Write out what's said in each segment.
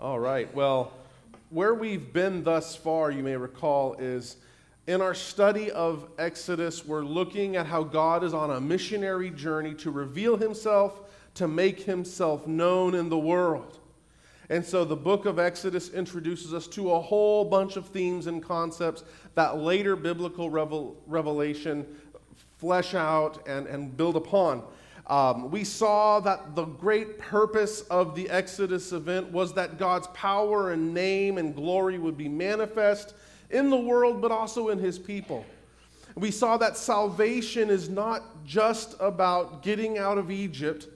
All right. Well, where we've been thus far, you may recall, is in our study of Exodus, we're looking at how God is on a missionary journey to reveal himself, to make himself known in the world. And so the book of Exodus introduces us to a whole bunch of themes and concepts that later biblical revel- revelation flesh out and, and build upon. Um, we saw that the great purpose of the Exodus event was that God's power and name and glory would be manifest in the world, but also in his people. We saw that salvation is not just about getting out of Egypt,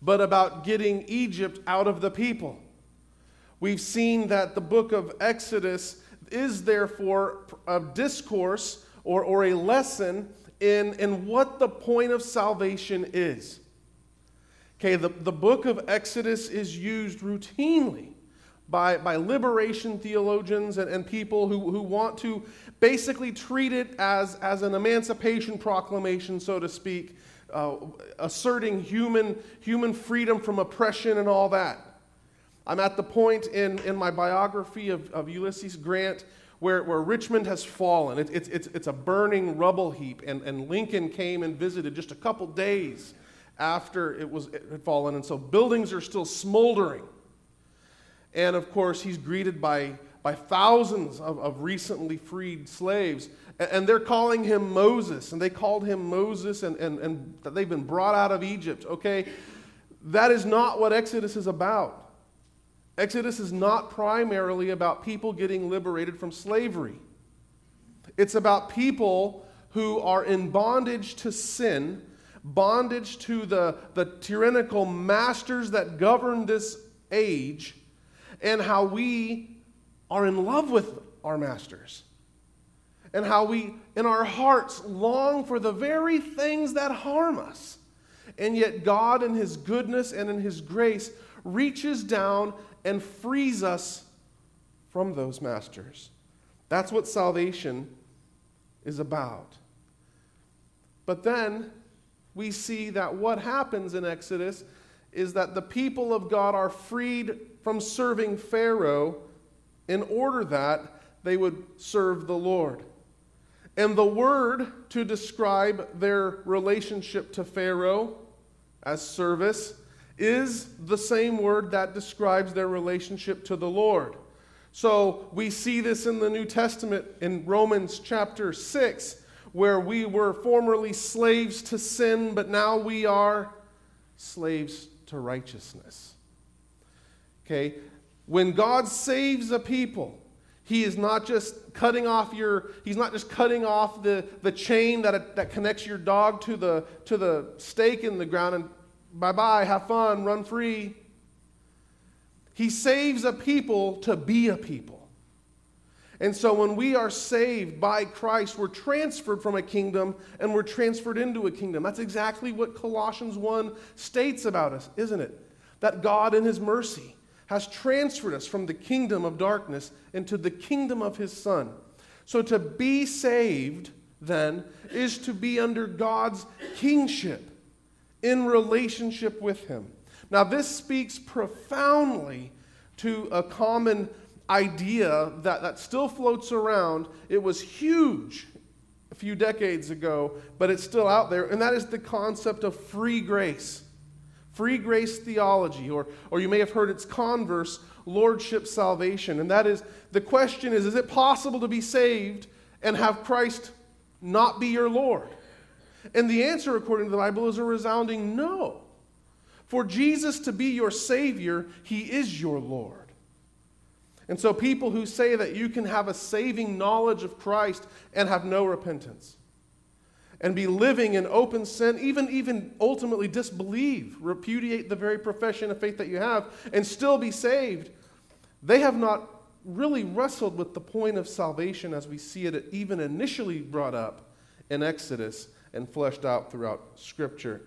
but about getting Egypt out of the people. We've seen that the book of Exodus is therefore a discourse or, or a lesson in, in what the point of salvation is. Okay, the, the book of Exodus is used routinely by, by liberation theologians and, and people who, who want to basically treat it as, as an emancipation proclamation, so to speak, uh, asserting human, human freedom from oppression and all that. I'm at the point in, in my biography of, of Ulysses Grant where, where Richmond has fallen. It, it, it's, it's a burning rubble heap, and, and Lincoln came and visited just a couple days after it, was, it had fallen, and so buildings are still smoldering. And of course, he's greeted by, by thousands of, of recently freed slaves, and, and they're calling him Moses, and they called him Moses, and, and, and they've been brought out of Egypt, okay? That is not what Exodus is about. Exodus is not primarily about people getting liberated from slavery. It's about people who are in bondage to sin, bondage to the, the tyrannical masters that govern this age, and how we are in love with our masters. And how we, in our hearts, long for the very things that harm us. And yet, God, in His goodness and in His grace, reaches down and frees us from those masters. That's what salvation is about. But then we see that what happens in Exodus is that the people of God are freed from serving Pharaoh in order that they would serve the Lord. And the word to describe their relationship to Pharaoh as service is the same word that describes their relationship to the Lord. So we see this in the New Testament in Romans chapter 6, where we were formerly slaves to sin, but now we are slaves to righteousness. Okay? When God saves a people, he is not just cutting off your he's not just cutting off the, the chain that, that connects your dog to the to the stake in the ground and bye bye, have fun, run free. He saves a people to be a people. And so when we are saved by Christ, we're transferred from a kingdom and we're transferred into a kingdom. That's exactly what Colossians 1 states about us, isn't it? That God, in His mercy, has transferred us from the kingdom of darkness into the kingdom of His Son. So to be saved, then, is to be under God's kingship in relationship with Him. Now, this speaks profoundly to a common idea that, that still floats around. It was huge a few decades ago, but it's still out there, and that is the concept of free grace. Free grace theology, or, or you may have heard its converse, lordship salvation. And that is the question is is it possible to be saved and have Christ not be your Lord? And the answer, according to the Bible, is a resounding no. For Jesus to be your Savior, He is your Lord. And so, people who say that you can have a saving knowledge of Christ and have no repentance, and be living in open sin, even, even ultimately disbelieve, repudiate the very profession of faith that you have, and still be saved, they have not really wrestled with the point of salvation as we see it even initially brought up in Exodus and fleshed out throughout Scripture.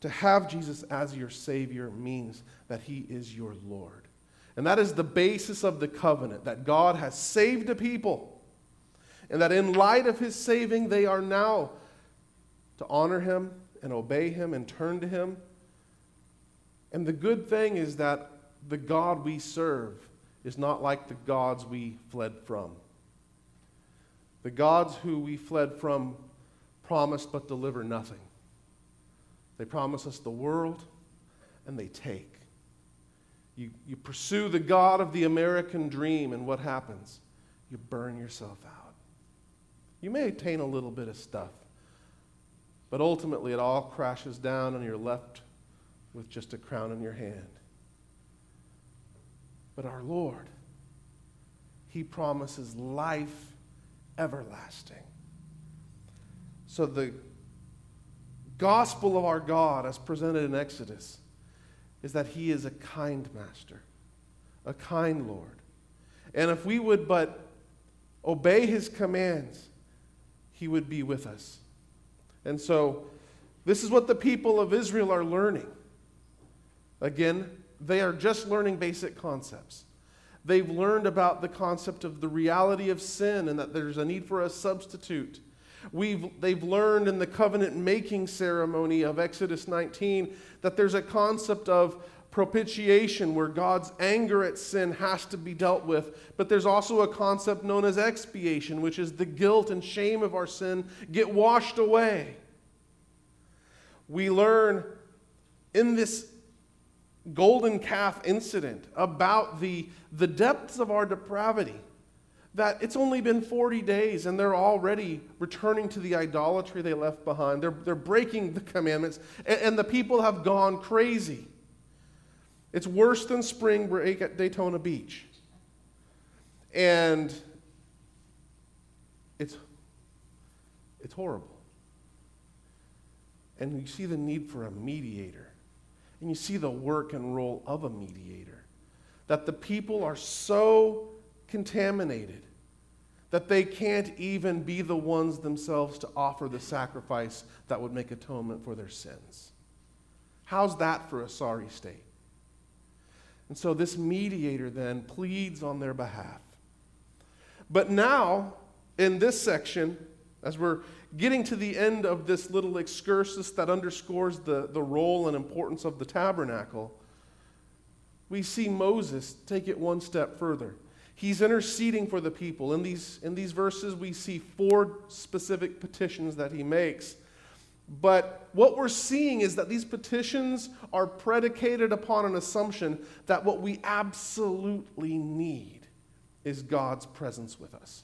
To have Jesus as your Savior means that He is your Lord. And that is the basis of the covenant that God has saved a people. And that in light of His saving, they are now to honor Him and obey Him and turn to Him. And the good thing is that the God we serve is not like the gods we fled from. The gods who we fled from promise but deliver nothing. They promise us the world and they take. You, you pursue the God of the American dream, and what happens? You burn yourself out. You may attain a little bit of stuff, but ultimately it all crashes down and you're left with just a crown in your hand. But our Lord, He promises life everlasting. So the gospel of our God, as presented in Exodus, is that He is a kind master, a kind Lord. And if we would but obey His commands, He would be with us. And so, this is what the people of Israel are learning. Again, they are just learning basic concepts. They've learned about the concept of the reality of sin and that there's a need for a substitute. We've, they've learned in the covenant making ceremony of Exodus 19 that there's a concept of propitiation where God's anger at sin has to be dealt with. But there's also a concept known as expiation, which is the guilt and shame of our sin get washed away. We learn in this golden calf incident about the, the depths of our depravity that it's only been 40 days and they're already returning to the idolatry they left behind. They're, they're breaking the commandments, and, and the people have gone crazy. It's worse than spring break at Daytona Beach. And it's, it's horrible. And you see the need for a mediator. And you see the work and role of a mediator. That the people are so contaminated that they can't even be the ones themselves to offer the sacrifice that would make atonement for their sins. How's that for a sorry state? And so this mediator then pleads on their behalf. But now, in this section, as we're getting to the end of this little excursus that underscores the, the role and importance of the tabernacle, we see Moses take it one step further. He's interceding for the people. In these, in these verses, we see four specific petitions that he makes. But what we're seeing is that these petitions are predicated upon an assumption that what we absolutely need is God's presence with us.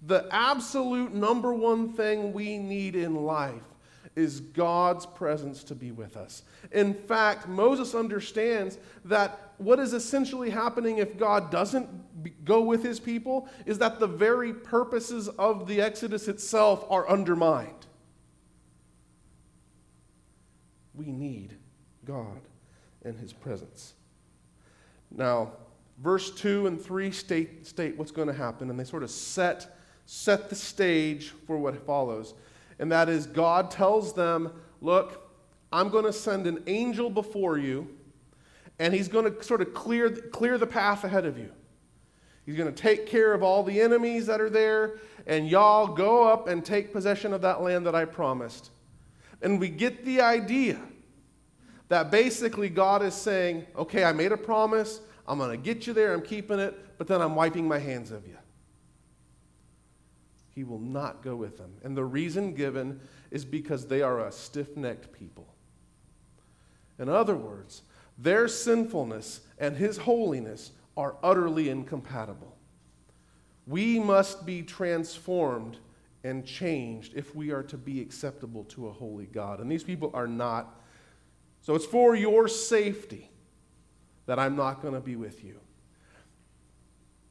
The absolute number one thing we need in life is God's presence to be with us. In fact, Moses understands that what is essentially happening if God doesn't go with his people is that the very purposes of the Exodus itself are undermined. We need God and his presence. Now, verse 2 and 3 state, state what's going to happen, and they sort of set, set the stage for what follows. And that is, God tells them, Look, I'm going to send an angel before you, and he's going to sort of clear, clear the path ahead of you. He's going to take care of all the enemies that are there, and y'all go up and take possession of that land that I promised. And we get the idea that basically God is saying, okay, I made a promise, I'm going to get you there, I'm keeping it, but then I'm wiping my hands of you. He will not go with them. And the reason given is because they are a stiff necked people. In other words, their sinfulness and his holiness are utterly incompatible. We must be transformed and changed if we are to be acceptable to a holy God. And these people are not. So it's for your safety that I'm not going to be with you.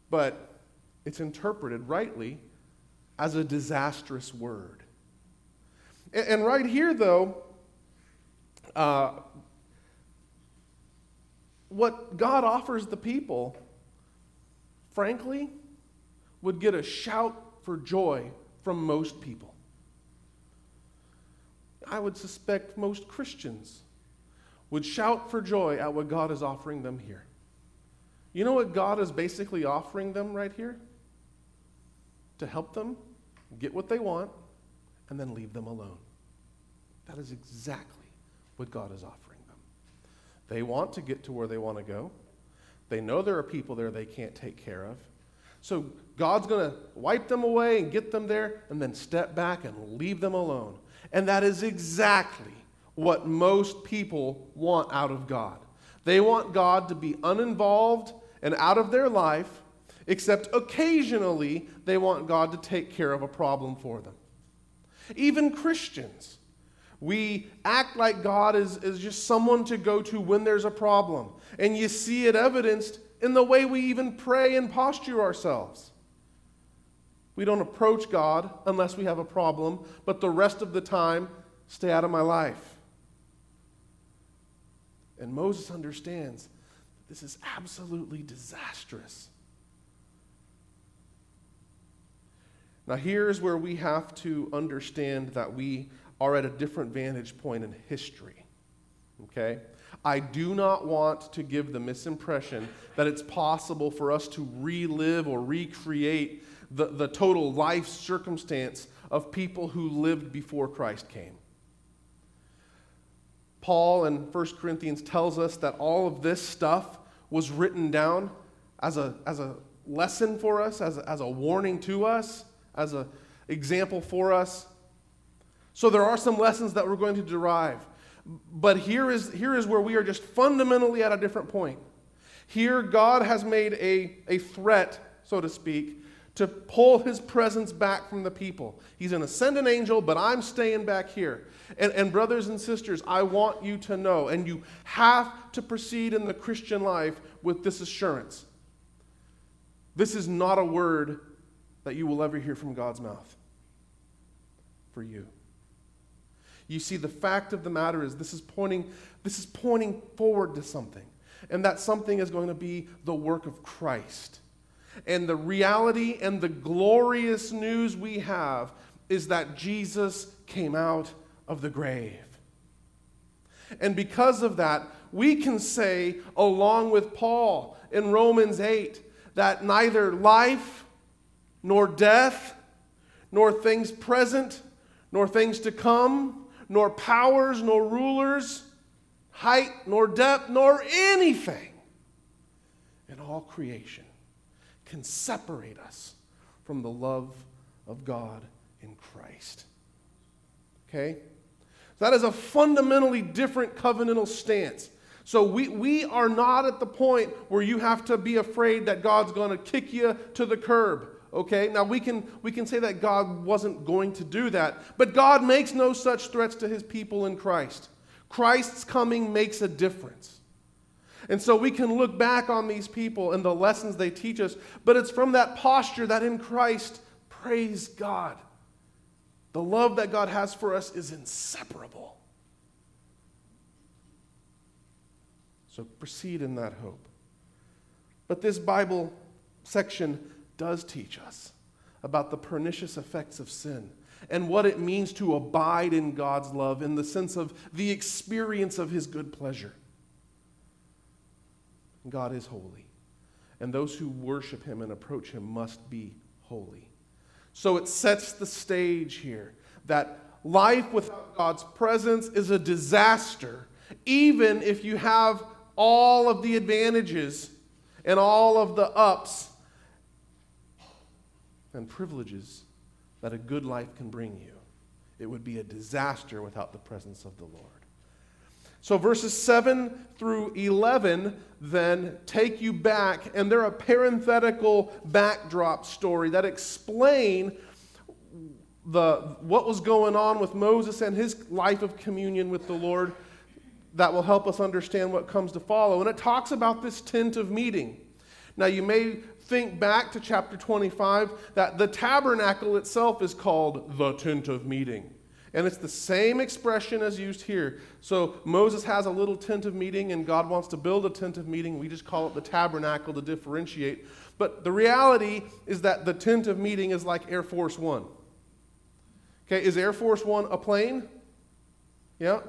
But it's interpreted rightly as a disastrous word. And, right here, though, uh, what God offers the people, frankly, would get a shout for joy from most people. I would suspect most Christians would shout for joy at what God is offering them here. You know what God is basically offering them right here? To help them get what they want and then leave them alone. That is exactly what God is offering them. They want to get to where they want to go, They know there are people there they can't take care of. So God's going to wipe them away and get them there and then step back and leave them alone. And that is exactly what most people want out of God. They want God to be uninvolved and out of their life, except occasionally they want God to take care of a problem for them. Even Christians, we act like God is, is just someone to go to when there's a problem. And you see it evidenced in the way we even pray and posture ourselves. We don't approach God unless we have a problem, but the rest of the time, stay out of my life. And Moses understands that this is absolutely disastrous. Now, here's where we have to understand that we are at a different vantage point in history. Okay? I do not want to give the misimpression that it's possible for us to relive or recreate the, the total life circumstance of people who lived before Christ came. Paul in 1 Corinthians tells us that all of this stuff was written down as a, as a lesson for us, as a, as a warning to us, as an example for us. So there are some lessons that we're going to derive. But here is, here is where we are just fundamentally at a different point. Here, God has made a, a threat, so to speak, to pull his presence back from the people. He's an ascendant angel, but I'm staying back here. And, and, brothers and sisters, I want you to know, and you have to proceed in the Christian life with this assurance. This is not a word that you will ever hear from God's mouth for you. You see, the fact of the matter is this is pointing, this is pointing forward to something. And that something is going to be the work of Christ. And the reality and the glorious news we have is that Jesus came out of the grave. And because of that, we can say, along with Paul in Romans 8, that neither life nor death, nor things present, nor things to come, nor powers, nor rulers, height, nor depth, nor anything in all creation can separate us from the love of God in Christ. Okay? That is a fundamentally different covenantal stance. So we, we are not at the point where you have to be afraid that God's going to kick you to the curb. Okay, now we can, we can say that God wasn't going to do that, but God makes no such threats to his people in Christ. Christ's coming makes a difference. And so we can look back on these people and the lessons they teach us, but it's from that posture that in Christ, praise God. The love that God has for us is inseparable. So proceed in that hope. But this Bible section does teach us about the pernicious effects of sin and what it means to abide in God's love in the sense of the experience of His good pleasure. God is holy, and those who worship Him and approach Him must be holy. So it sets the stage here that life without God's presence is a disaster, even if you have all of the advantages and all of the ups and privileges that a good life can bring you. It would be a disaster without the presence of the Lord. So, verses 7 through 11 then take you back, and they're a parenthetical backdrop story that explain the, what was going on with Moses and his life of communion with the Lord that will help us understand what comes to follow. And it talks about this tent of meeting. Now, you may think back to chapter 25 that the tabernacle itself is called the tent of meeting. And it's the same expression as used here. So Moses has a little tent of meeting, and God wants to build a tent of meeting. We just call it the tabernacle to differentiate. But the reality is that the tent of meeting is like Air Force One. Okay, is Air Force One a plane? Yeah.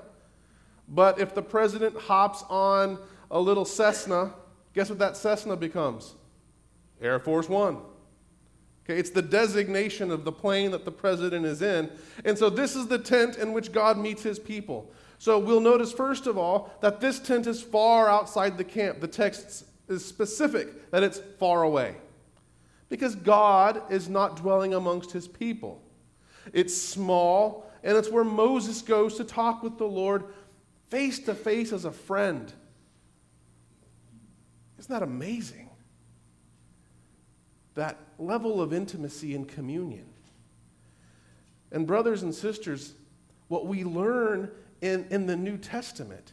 But if the president hops on a little Cessna, guess what that Cessna becomes? Air Force One. Okay, it's the designation of the plane that the president is in. And so this is the tent in which God meets his people. So we'll notice, first of all, that this tent is far outside the camp. The text is specific that it's far away. Because God is not dwelling amongst his people. It's small, and it's where Moses goes to talk with the Lord face to face as a friend. Isn't that amazing? That level of intimacy and communion. And, brothers and sisters, what we learn in, in the New Testament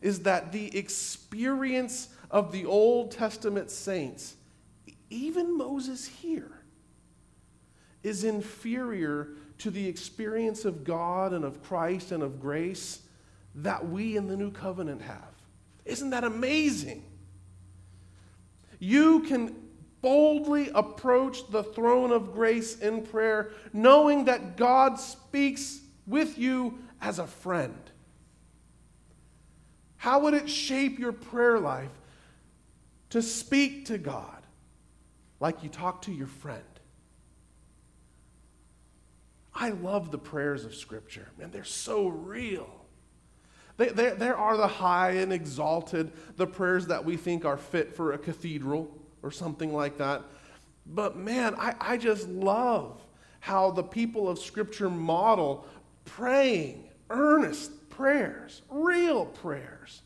is that the experience of the Old Testament saints, even Moses here, is inferior to the experience of God and of Christ and of grace that we in the new covenant have. Isn't that amazing? You can boldly approach the throne of grace in prayer, knowing that God speaks with you as a friend. How would it shape your prayer life to speak to God like you talk to your friend? I love the prayers of Scripture, and they're so real. They, they, there are the high and exalted, the prayers that we think are fit for a cathedral or something like that. But man, I, I just love how the people of Scripture model praying earnest prayers, real prayers.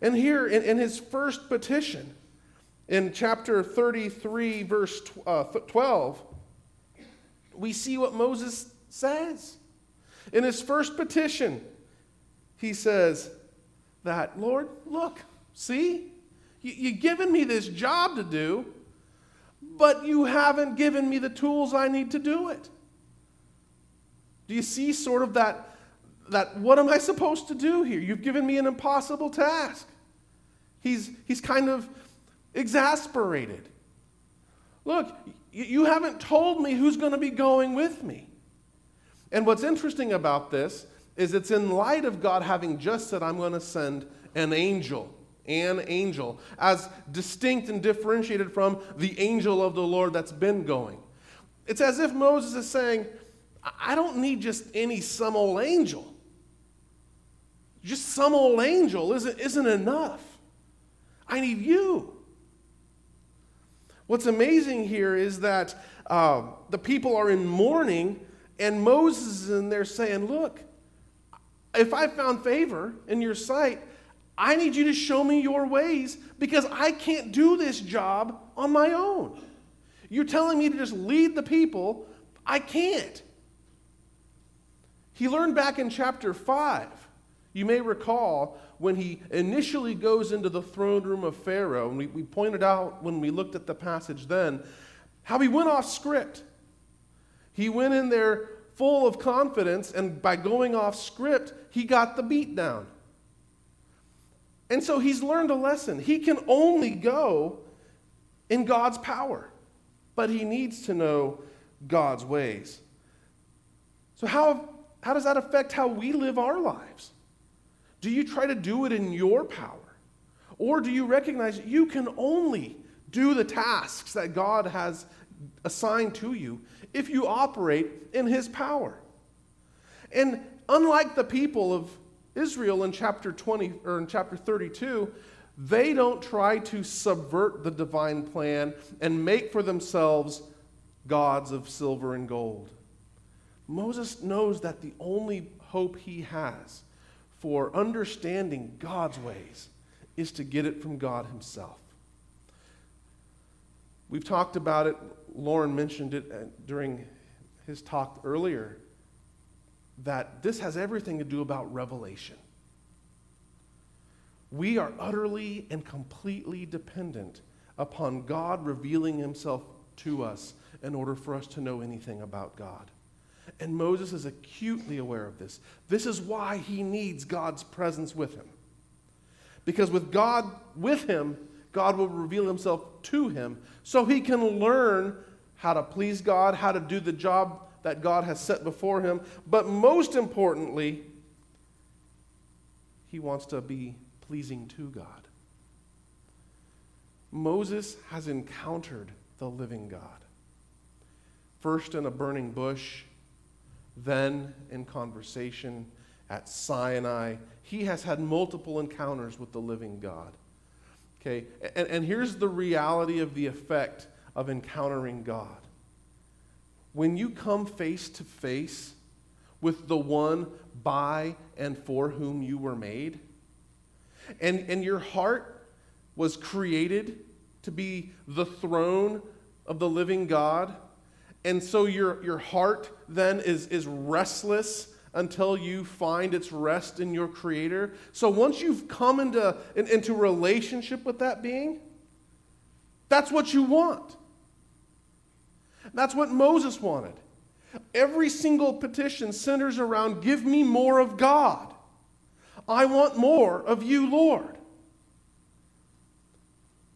And here in, in his first petition, in chapter 33, verse uh, 12, we see what Moses says. In his first petition, he says that, Lord, look, see, you, you've given me this job to do, but you haven't given me the tools I need to do it. Do you see sort of that, that what am I supposed to do here? You've given me an impossible task. He's, he's kind of exasperated. Look, you haven't told me who's going to be going with me. And what's interesting about this is it's in light of God having just said, I'm going to send an angel, an angel, as distinct and differentiated from the angel of the Lord that's been going. It's as if Moses is saying, I don't need just any some old angel. Just some old angel isn't, isn't enough. I need you. What's amazing here is that uh, the people are in mourning, and Moses is in there saying, Look, if I found favor in your sight, I need you to show me your ways because I can't do this job on my own. You're telling me to just lead the people. I can't. He learned back in chapter 5, you may recall, when he initially goes into the throne room of Pharaoh, and we, we pointed out when we looked at the passage then, how he went off script. He went in there full of confidence, and by going off script, he got the beat down. And so he's learned a lesson. He can only go in God's power, but he needs to know God's ways. So, how how does that affect how we live our lives? Do you try to do it in your power? Or do you recognize you can only do the tasks that God has assigned to you if you operate in His power? And unlike the people of Israel in chapter 20 or in chapter 32, they don't try to subvert the divine plan and make for themselves gods of silver and gold. Moses knows that the only hope he has for understanding God's ways is to get it from God himself. We've talked about it, Lauren mentioned it uh, during his talk earlier, that this has everything to do about revelation. We are utterly and completely dependent upon God revealing himself to us in order for us to know anything about God. And Moses is acutely aware of this. This is why he needs God's presence with him. Because with God with him, God will reveal himself to him so he can learn how to please God, how to do the job that God has set before him. But most importantly, he wants to be pleasing to God. Moses has encountered the living God. First in a burning bush, then in conversation at Sinai. He has had multiple encounters with the living God. Okay, and, and here's the reality of the effect of encountering God. When you come face to face with the one by and for whom you were made, and, and your heart was created to be the throne of the living God, and so your, your heart then is, is restless until you find its rest in your Creator. So once you've come into, in, into relationship with that being, that's what you want. That's what Moses wanted. Every single petition centers around give me more of God. I want more of you, Lord.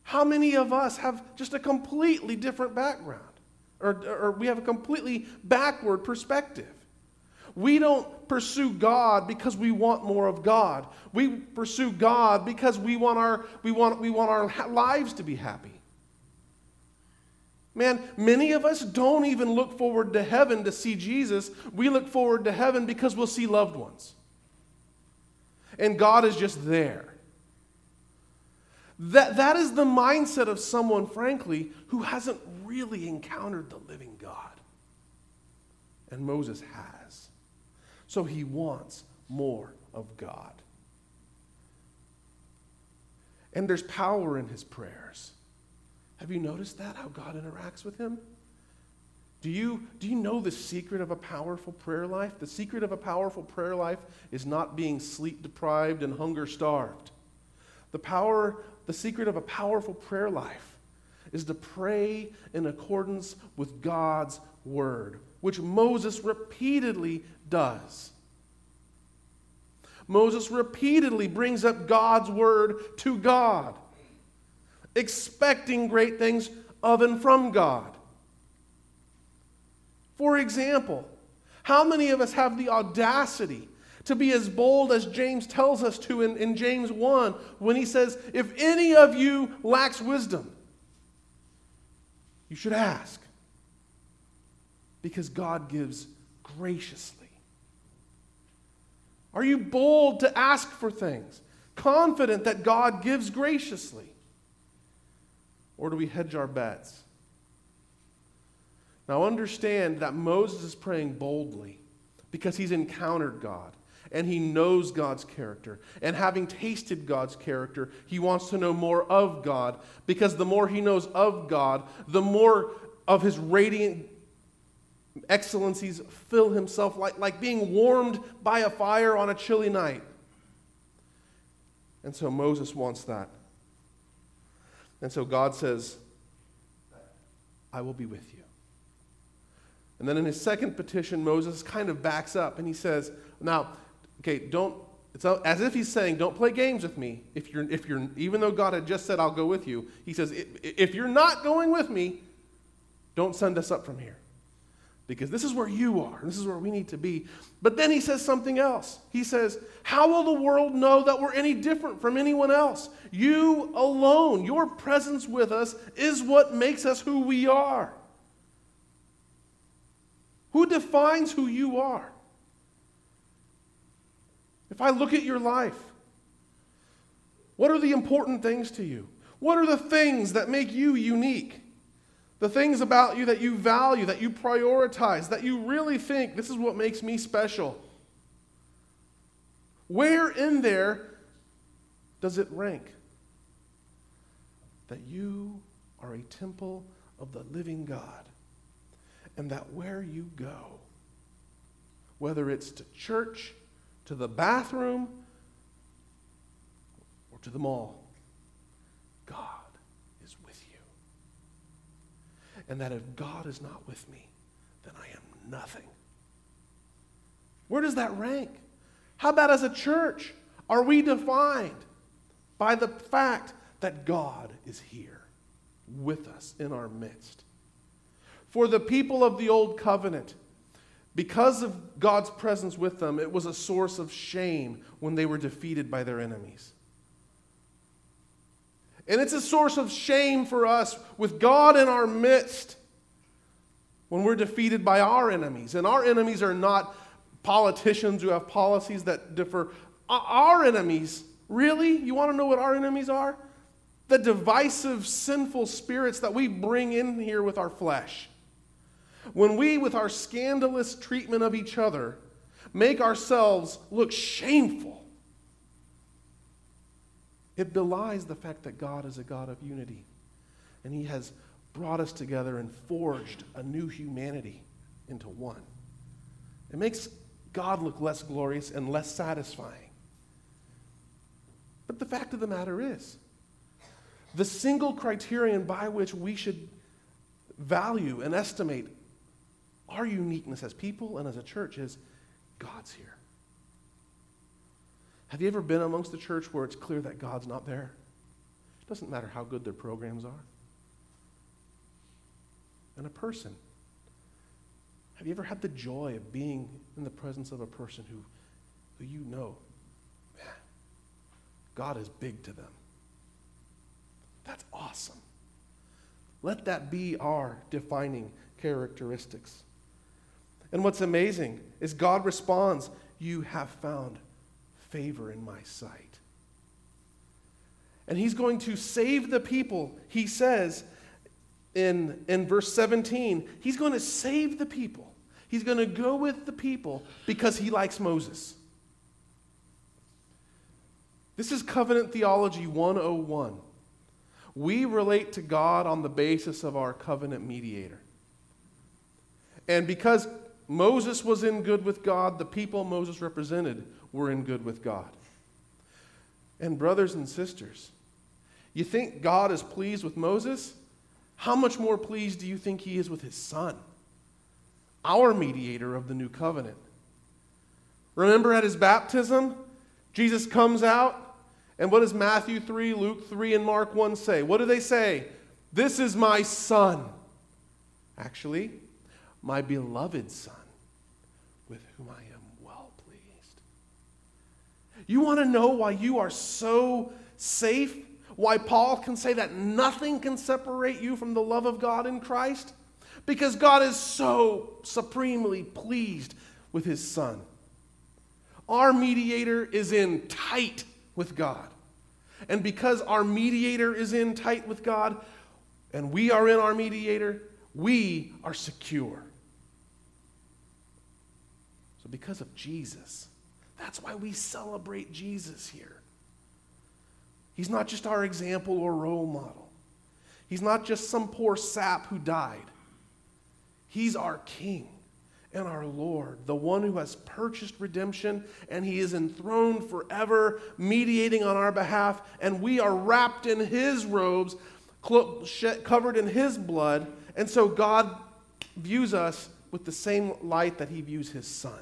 How many of us have just a completely different background? Or, or we have a completely backward perspective. We don't pursue God because we want more of God. We pursue God because we want our, we want, we want our lives to be happy. Man, many of us don't even look forward to heaven to see Jesus. We look forward to heaven because we'll see loved ones. And God is just there. That, that is the mindset of someone, frankly, who hasn't really encountered the living God. And Moses has. So he wants more of God. And there's power in his prayers. Have you noticed that, how God interacts with him? Do you, do you know the secret of a powerful prayer life? The secret of a powerful prayer life is not being sleep deprived and hunger starved. The power, the secret of a powerful prayer life is to pray in accordance with God's word, which Moses repeatedly does. Moses repeatedly brings up God's word to God, expecting great things of and from God. For example, how many of us have the audacity to be as bold as James tells us to in, in James 1 when he says, If any of you lacks wisdom, you should ask. Because God gives graciously. Are you bold to ask for things, confident that God gives graciously? Or do we hedge our bets? Now, understand that Moses is praying boldly because he's encountered God and he knows God's character. And having tasted God's character, he wants to know more of God because the more he knows of God, the more of his radiant excellencies fill himself like, like being warmed by a fire on a chilly night. And so Moses wants that. And so God says, I will be with you. And then in his second petition, Moses kind of backs up and he says, Now, okay, don't, it's as if he's saying, Don't play games with me. If you're, if you're, even though God had just said, I'll go with you, he says, If you're not going with me, don't send us up from here because this is where you are. This is where we need to be. But then he says something else. He says, How will the world know that we're any different from anyone else? You alone, your presence with us, is what makes us who we are. Who defines who you are? If I look at your life, what are the important things to you? What are the things that make you unique? The things about you that you value, that you prioritize, that you really think this is what makes me special. Where in there does it rank? That you are a temple of the living God, and that where you go, whether it's to church, to the bathroom, or to the mall, God and that if God is not with me, then I am nothing. Where does that rank? How about as a church? Are we defined by the fact that God is here with us in our midst? For the people of the old covenant, because of God's presence with them, it was a source of shame when they were defeated by their enemies. And it's a source of shame for us with God in our midst when we're defeated by our enemies. And our enemies are not politicians who have policies that differ. Our enemies, really? You want to know what our enemies are? the divisive, sinful spirits that we bring in here with our flesh. When we, with our scandalous treatment of each other, make ourselves look shameful, it belies the fact that God is a God of unity. And He has brought us together and forged a new humanity into one. It makes God look less glorious and less satisfying. But the fact of the matter is, the single criterion by which we should value and estimate our uniqueness as people and as a church is God's here. Have you ever been amongst the church where it's clear that God's not there? It doesn't matter how good their programs are. And a person. Have you ever had the joy of being in the presence of a person who, who you know, man, God is big to them? That's awesome. Let that be our defining characteristics. And what's amazing is God responds, You have found favor in my sight. And he's going to save the people. He says in, in verse 17, he's going to save the people. He's going to go with the people because he likes Moses. This is covenant theology 101. We relate to God on the basis of our covenant mediator. And because Moses was in good with God, the people Moses represented were in good with God. And, brothers and sisters, you think God is pleased with Moses? How much more pleased do you think he is with his son, our mediator of the new covenant? Remember at his baptism, Jesus comes out, and what does Matthew 3, Luke 3, and Mark 1 say? What do they say? This is my son. Actually, my beloved son with whom I am well pleased. You want to know why you are so safe? Why Paul can say that nothing can separate you from the love of God in Christ? Because God is so supremely pleased with his Son. Our mediator is in tight with God. And because our mediator is in tight with God, and we are in our mediator, we are secure So, because of Jesus. That's why we celebrate Jesus here. He's not just our example or role model. He's not just some poor sap who died. He's our King and our Lord, the one who has purchased redemption, and He is enthroned forever, mediating on our behalf, and we are wrapped in His robes, covered in His blood, and so God views us with the same light that He views His Son.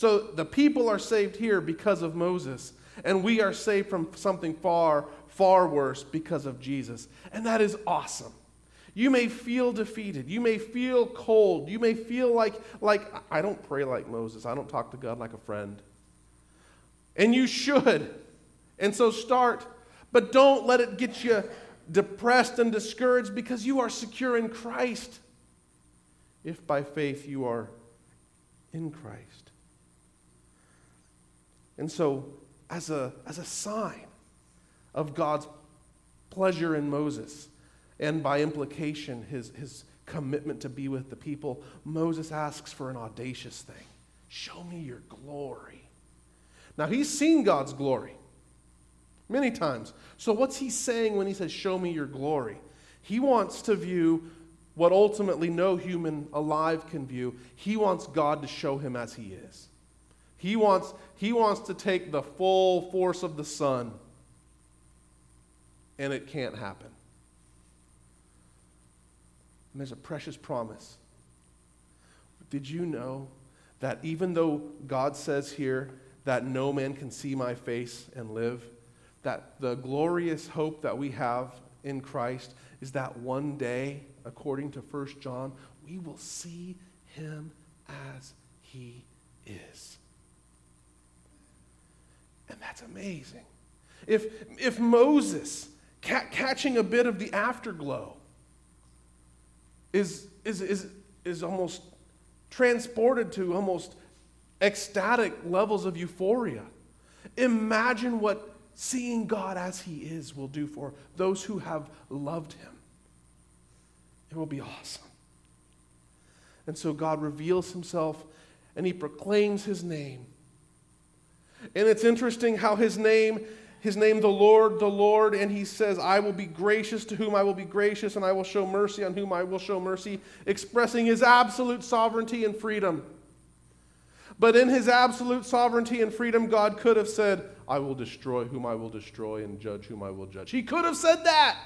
So the people are saved here because of Moses, and we are saved from something far, far worse because of Jesus. And that is awesome. You may feel defeated. You may feel cold. You may feel like, like I don't pray like Moses. I don't talk to God like a friend. And you should. And so start. But don't let it get you depressed and discouraged because you are secure in Christ. If by faith you are in Christ. And so, as a, as a sign of God's pleasure in Moses, and by implication, his, his commitment to be with the people, Moses asks for an audacious thing Show me your glory. Now, he's seen God's glory many times. So, what's he saying when he says, Show me your glory? He wants to view what ultimately no human alive can view. He wants God to show him as he is. He wants, he wants to take the full force of the sun, and it can't happen. And there's a precious promise. Did you know that even though God says here that no man can see my face and live, that the glorious hope that we have in Christ is that one day, according to 1 John, we will see him as he is. And that's amazing. If, if Moses, ca- catching a bit of the afterglow, is, is, is, is almost transported to almost ecstatic levels of euphoria, imagine what seeing God as He is will do for those who have loved Him. It will be awesome. And so God reveals Himself and He proclaims His name. And it's interesting how His name his name the Lord, the Lord, and he says, I will be gracious to whom I will be gracious, and I will show mercy on whom I will show mercy, expressing his absolute sovereignty and freedom. But in his absolute sovereignty and freedom, God could have said, I will destroy whom I will destroy and judge whom I will judge. He could have said that.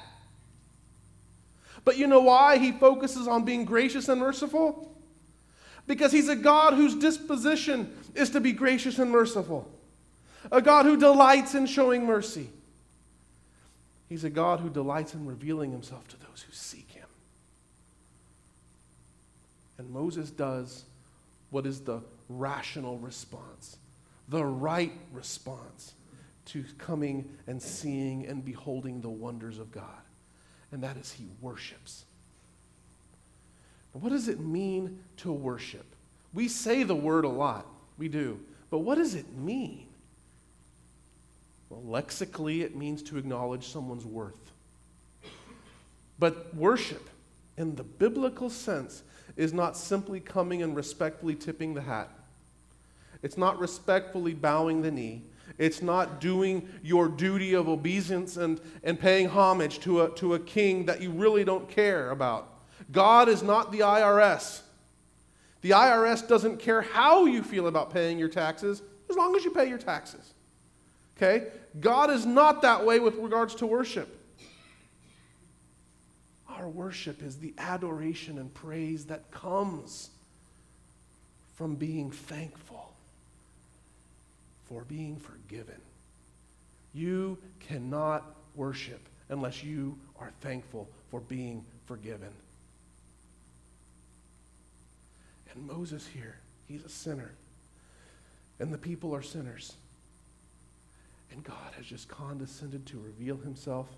But you know why he focuses on being gracious and merciful? Because he's a God whose disposition is to be gracious and merciful a God who delights in showing mercy. He's a God who delights in revealing himself to those who seek him. And Moses does what is the rational response, the right response to coming and seeing and beholding the wonders of God. And that is he worships. What does it mean to worship? We say the word a lot, we do. But what does it mean? Well, lexically, it means to acknowledge someone's worth. But worship, in the biblical sense, is not simply coming and respectfully tipping the hat. It's not respectfully bowing the knee. It's not doing your duty of obeisance and, and paying homage to a, to a king that you really don't care about. God is not the IRS. The IRS doesn't care how you feel about paying your taxes as long as you pay your taxes. Okay? God is not that way with regards to worship. Our worship is the adoration and praise that comes from being thankful for being forgiven. You cannot worship unless you are thankful for being forgiven. And Moses here, he's a sinner. And the people are sinners. And God has just condescended to reveal himself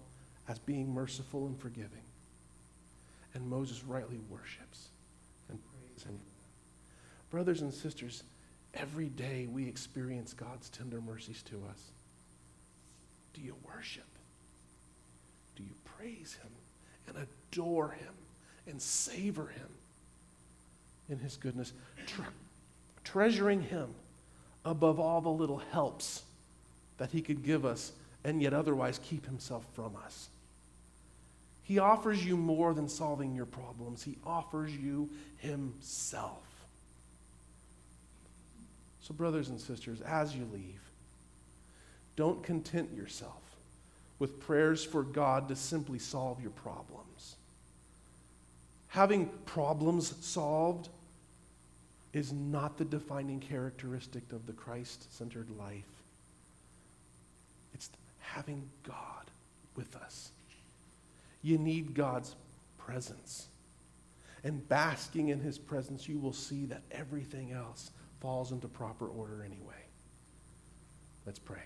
as being merciful and forgiving. And Moses rightly worships and praise him. Brothers and sisters, every day we experience God's tender mercies to us. Do you worship? Do you praise him and adore him and savor him in his goodness? Tre- treasuring him above all the little helps that he could give us and yet otherwise keep himself from us. He offers you more than solving your problems, he offers you himself. So, brothers and sisters, as you leave, don't content yourself with prayers for God to simply solve your problems. Having problems solved is not the defining characteristic of the Christ centered life having God with us. You need God's presence. And basking in his presence, you will see that everything else falls into proper order anyway. Let's pray.